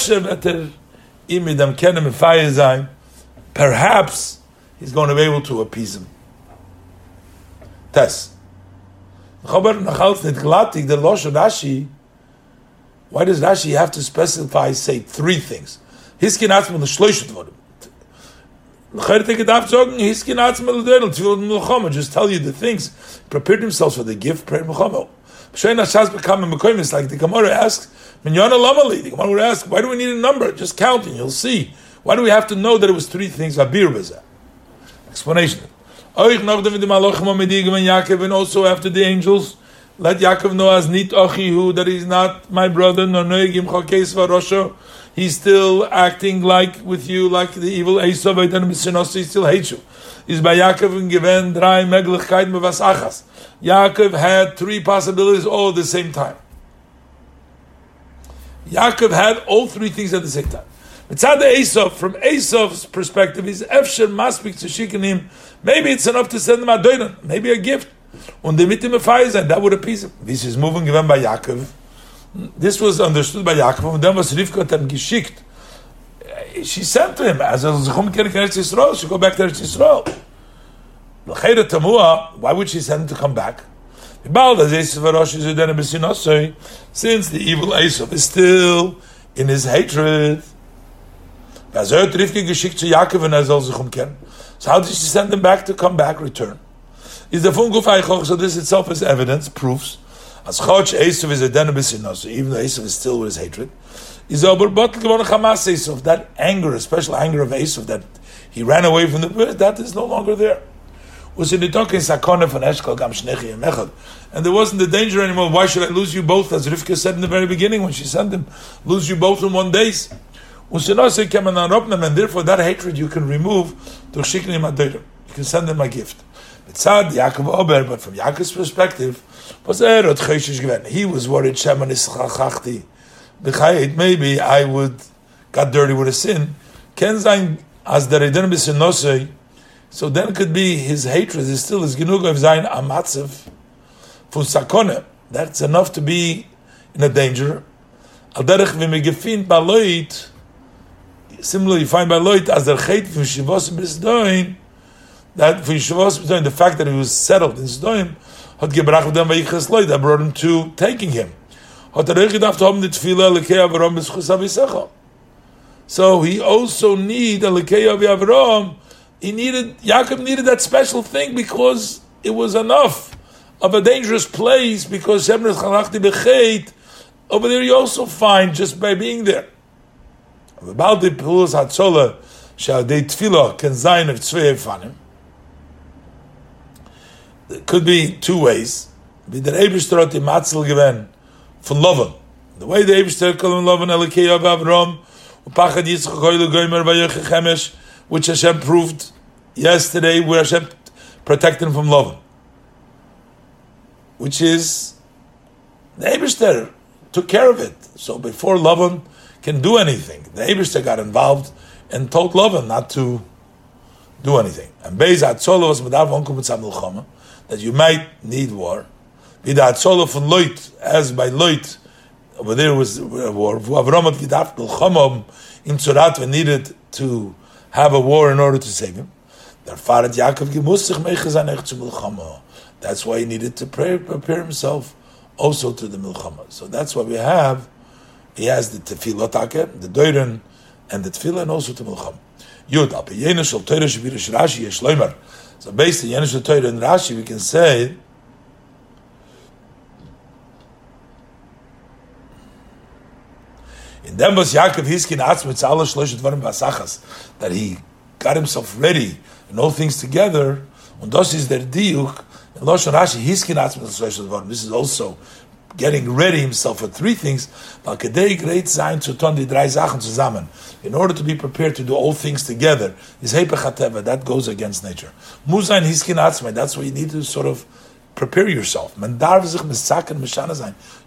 er sein, perhaps he's going to be able to appease him. Tess. Chobar Losh Rashi, why does Rashi have to specify, say, three things? Hiskin atzma the Just tell you the things. Prepared themselves for the gift. Pray milchama. Like the Gemara asks, the Gemara would ask, why do we need a number? Just count and you'll see. Why do we have to know that it was three things? Explanation. And also after the angels, let Yaakov know as nit achihu that he's not my brother, nor noegim chalkeis varosho he's still acting like with you, like the evil Esav, he still hates you. Is by Yaakov and given drei Meglichkeiten was achas. Yaakov had three possibilities all at the same time. Yaakov had all three things at the same time. Mitzad Esav, from Esav's perspective, is Efsher Maspik him. Maybe it's enough to send him a doinan, maybe a gift. Und the mitim and that would appease him. This is moving given by Yaakov. This was understood by Yaakov, and then was Rivka then geschickt. She sent to him, as a Zechum Kerik Eretz Yisrael, she go back to Eretz Yisrael. Why would she send him to come back? Since the evil Esav is still in his hatred, so how did she send him back to come back, return? Is the so this itself is evidence, proofs as Choch Esav is a denabis even though Esav is still with his hatred, is over bottle Hamas Esav, that anger, a special anger of Esav that he ran away from the that is no longer there. Was in the Sakona and there wasn't the danger anymore. Why should I lose you both? As Rivka said in the very beginning when she sent him, lose you both in one day. And therefore that hatred you can remove. You can send them a gift. Mitzad Yaakov Ober, but from Yaakov's perspective, was er hat Choshish given. He was worried, Shema Nischachachti. Maybe I would got dirty with a sin. Ken sein, as Reden bis so then could be his hatred is still his genug of amatzev for sakone. That's enough to be in a danger. Al derech v'me gefin baloit, similarly you find baloit as der chet from shivos b'sdoin, that for b'sdoin, the fact that he was settled in Sdoim, hat gebrach v'dem v'yichas loit, that brought him to taking him. Er. So he also need a lekei of Avram. He needed Yaakov needed that special thing because it was enough of a dangerous place because over there you also find just by being there. About the puls hatzola shall they tefillah can zayin of tzvei fanim. It could be two ways. Be the Eibishter the matzel given from Lovan. The way the Eibishter call him Lovan Elikei of Avram upachad yitzchak hoyle goymer vayochechemesh which Hashem proved yesterday where Hashem protected him from Lovan which is the Eberster took care of it. So before Lavan can do anything, the Eberster got involved and told Lavan not to do anything. And Beis Solo was that you might need war. Bida Solo from Loit, as by Loit, over there was uh, war. Avram Gidaf Milchamam in Tzurat needed to have a war in order to save him. That's why he needed to pray, prepare himself also to the milchama. So that's why we have. He has the tefillah take, the doiren, and the tefillah, and also the milchama. Yud al piyenish al Torah shvirish Rashi yesh loimer. So based on Yenish Torah and Rashi, we can say. In was Yaakov Hiskin Atzmitz Allah Shloshet Varim Basachas that he got himself ready and all things together. And das is der Diuk Lashon Rashi, This is also getting ready himself for three things. In order to be prepared to do all things together, is that goes against nature. That's why you need to sort of prepare yourself. You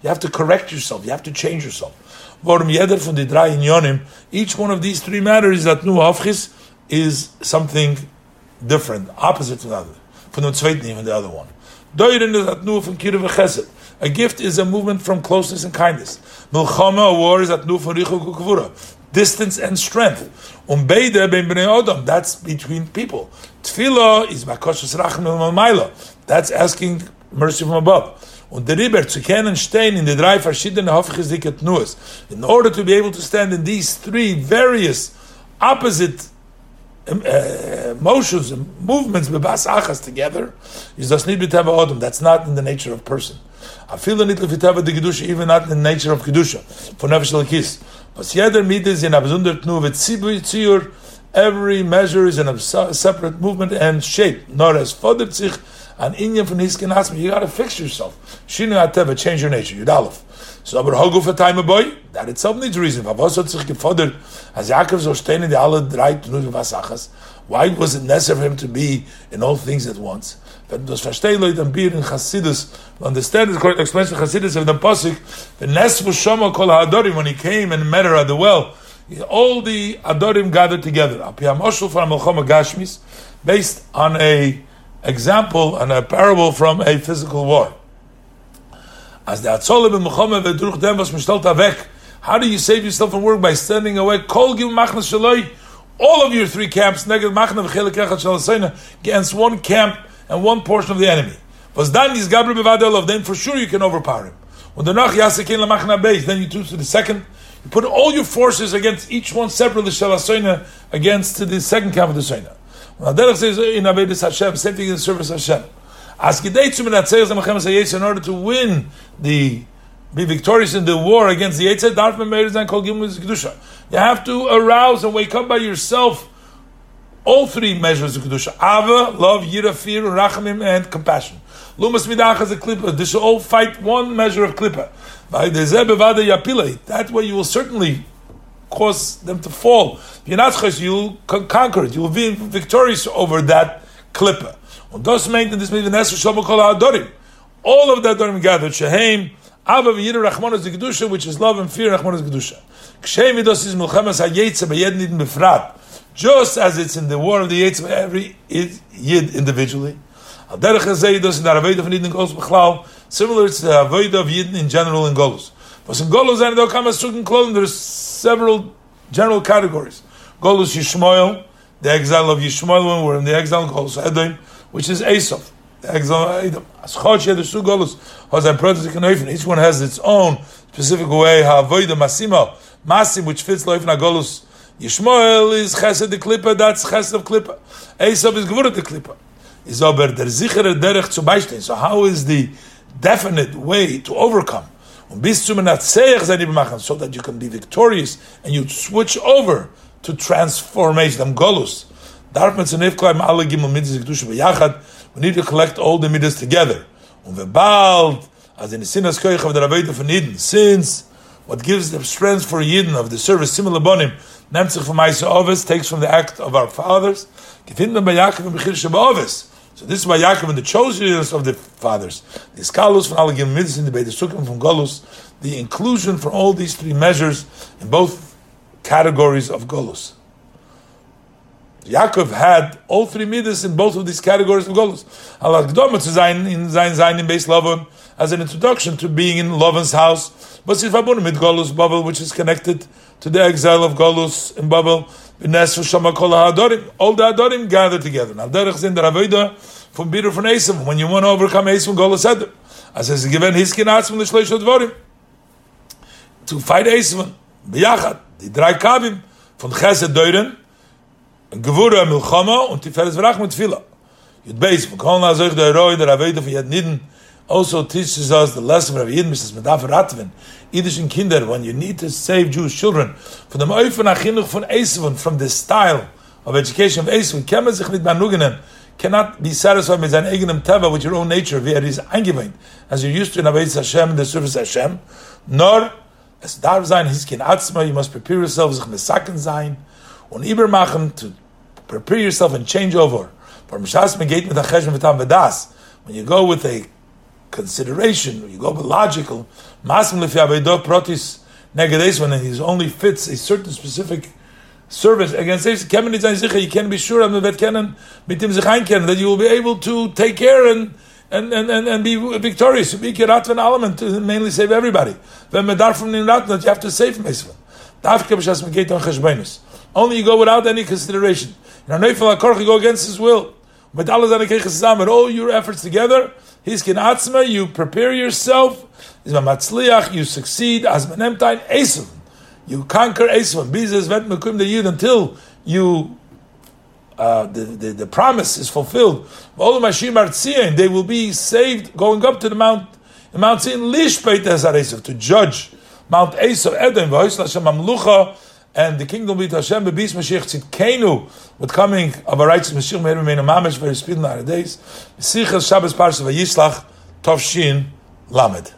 have to correct yourself. You have to change yourself. Each one of these three matters that nu is something different, opposite to the other from the the other one. A gift is a movement from closeness and kindness. Milchama, war, is at nur from richuk ukvura. Distance and strength. Um beide ben bnei odom. That's between people. Tefillah is bakoshas rachim mamayla. That's asking mercy from above. Und der Riber zu kennen stehen in the drei verschiedene Hofchizdiket Nuas. In order to be able to stand in these three various opposite uh, motions and movements bebas achas together is das need b'teva odom. That's not in the nature of person. I the need b'teva the kedusha, even not in the nature of kedusha for nefesh lekis. But jeder midas in abzunder tnu v'tzibur Every measure is in a separate movement and shape. Not as fodert sich an inyan from hiskin asmi. You got to fix yourself. Shinu ateva, change your nature. Yudalef. So aber hogu for time a boy, that itself needs reason. Was hat sich gefordert, as Yaakov so stehen in the alle drei Tnut Vasachas, why was it necessary for him to be in all things at once? Wenn das verstehen Leute am Bier in Chassidus, understand the correct explanation of Chassidus of the Pasuk, the Nes Shama kol ha'adorim, when he came and met her at the well, all the Adorim gathered together. Based on a example and a parable from a physical war. As the Atzolim and milchama v'druch dem was mishtalt avek. How do you save yourself from work by standing away? Kol gil machnas shaloi. All of your three camps, neged machna v'chelik echad shalasayna, against one camp and one portion of the enemy. Was dan is gabri bevadel of them, for sure you can overpower him. When the nach yasekin lamachna beis, then you choose to the second. You put all your forces against each one separately, shalasayna, against the second camp of the sayna. Now Derech says in Avedis Hashem, same thing in the service of Hashem in order to win the be victorious in the war against the Yetzer, you have to arouse and wake up by yourself all three measures of Kedusha. Ava, love, Yira, fear, Rachamim, and compassion. Lumas Midach is a klippa. This should all fight one measure of klippa. That way you will certainly cause them to fall. If you're not you'll conquer it. You will be victorious over that klippe. Und das meint in mit Nesser Shlomo Kol HaAdorim. All of the Adorim gathered, Shehem, Ava v'yiru Rachmanos the Kedusha, which is love and fear Rachmanos the Kedusha. Kshem vidos is Milchemes HaYetze b'yed nidin befrat. Just as it's in the war of the Yetze every Yid individually. Al derech hazeh dos in the Raveda von Yidin Golos Bechlau, similar to the Raveda of Yidin in general in Golos. But in Golos and they'll come as Sukkot clothing, there's several general categories. Golos Yishmoel, the exile of Yishmael when we're in the exile of Golos Edom, which is Esav. Each one has its own specific way, Masimo, Masim, which fits Loifen HaGolos. Yishmael is Chesed the Klippa, that's Chesed of Klippa. Esav is Gvurat the Klippa. Is aber der sichere Derech zu beistehen. So how is the definite way to overcome? Und bis zum Natzeach sein machen, so that you can be victorious and you switch over to transformation, am Golus. We need to collect all the Midas together. As in the Sinas Koich of the Rabbeinu von Eden, since what gives the strength for Yidden of the service, similar bonim, nimmt sich from Isa Ovis, takes from the act of our fathers, gefinden bei Yaakov und Bechir Shabbat So this is why Yaakov and the chosenness of the fathers, the Skalus from Alle Gimel Midas in the Beit Sukkim from Golus, the inclusion for all these three measures in both categories of Golus. Yaakov had all three midas in both of these categories of Golus. Allah Gdoma to Zayin in Zayin Zayin in base Lavan as an introduction to being in Lavan's house. But Sifabun with Golus Babel, which is connected to the exile of Golus in Babel. B'nes v'shama kol ha'adorim. All the adorim gathered together. Now derech zin der from Bitter from Esav. When you want to overcome Esav, Golus Edom. As is given from the Shleish Dvorim. To fight Esav. B'yachad. Die drei Kabim von Chesed Deuren Gewura Milchama und Tiferes Vrach mit Tfila. Yud Beis, von Kol Nazoich der Roi, der Aveda von Yad Nidden, also teaches us the lesson of Yid Mrs. Medaf Ratven, Yiddishin Kinder, when you need to save Jewish children, from the Moifen Achinuch von Esavan, from the style of education of Esavan, kemen sich mit Manugenen, cannot be satisfied with sein eigenem Teva, with your own nature, wie er ist eingeweint, as you're used to in Avedis Hashem, in the service of Hashem, nor, es darf sein, his kin atzma, you must prepare yourself, sich mesaken sein, und machen to prepare yourself and change over. When you go with a consideration, you go with logical, protis when he only fits a certain specific service against you can be sure that you will be able to take care and and, and, and, and be victorious. Be kiratvan element to mainly save everybody. When medar from that you have to save Mesvan. Only you go without any consideration. You go against his will. With all your efforts together, He's atzma, you prepare yourself, you succeed. You conquer yid until you uh, the, the, the promise is fulfilled. They will be saved going up to the Mount the Mount Lishpeit to judge Mount Esav Edom and the kingdom will be to Hashem bebis Mashiach Tzidkenu with coming of a righteous Mashiach may remain a mamish very speed in our days. Sichas Shabbos Parsha Vayislach Tovshin Lamed.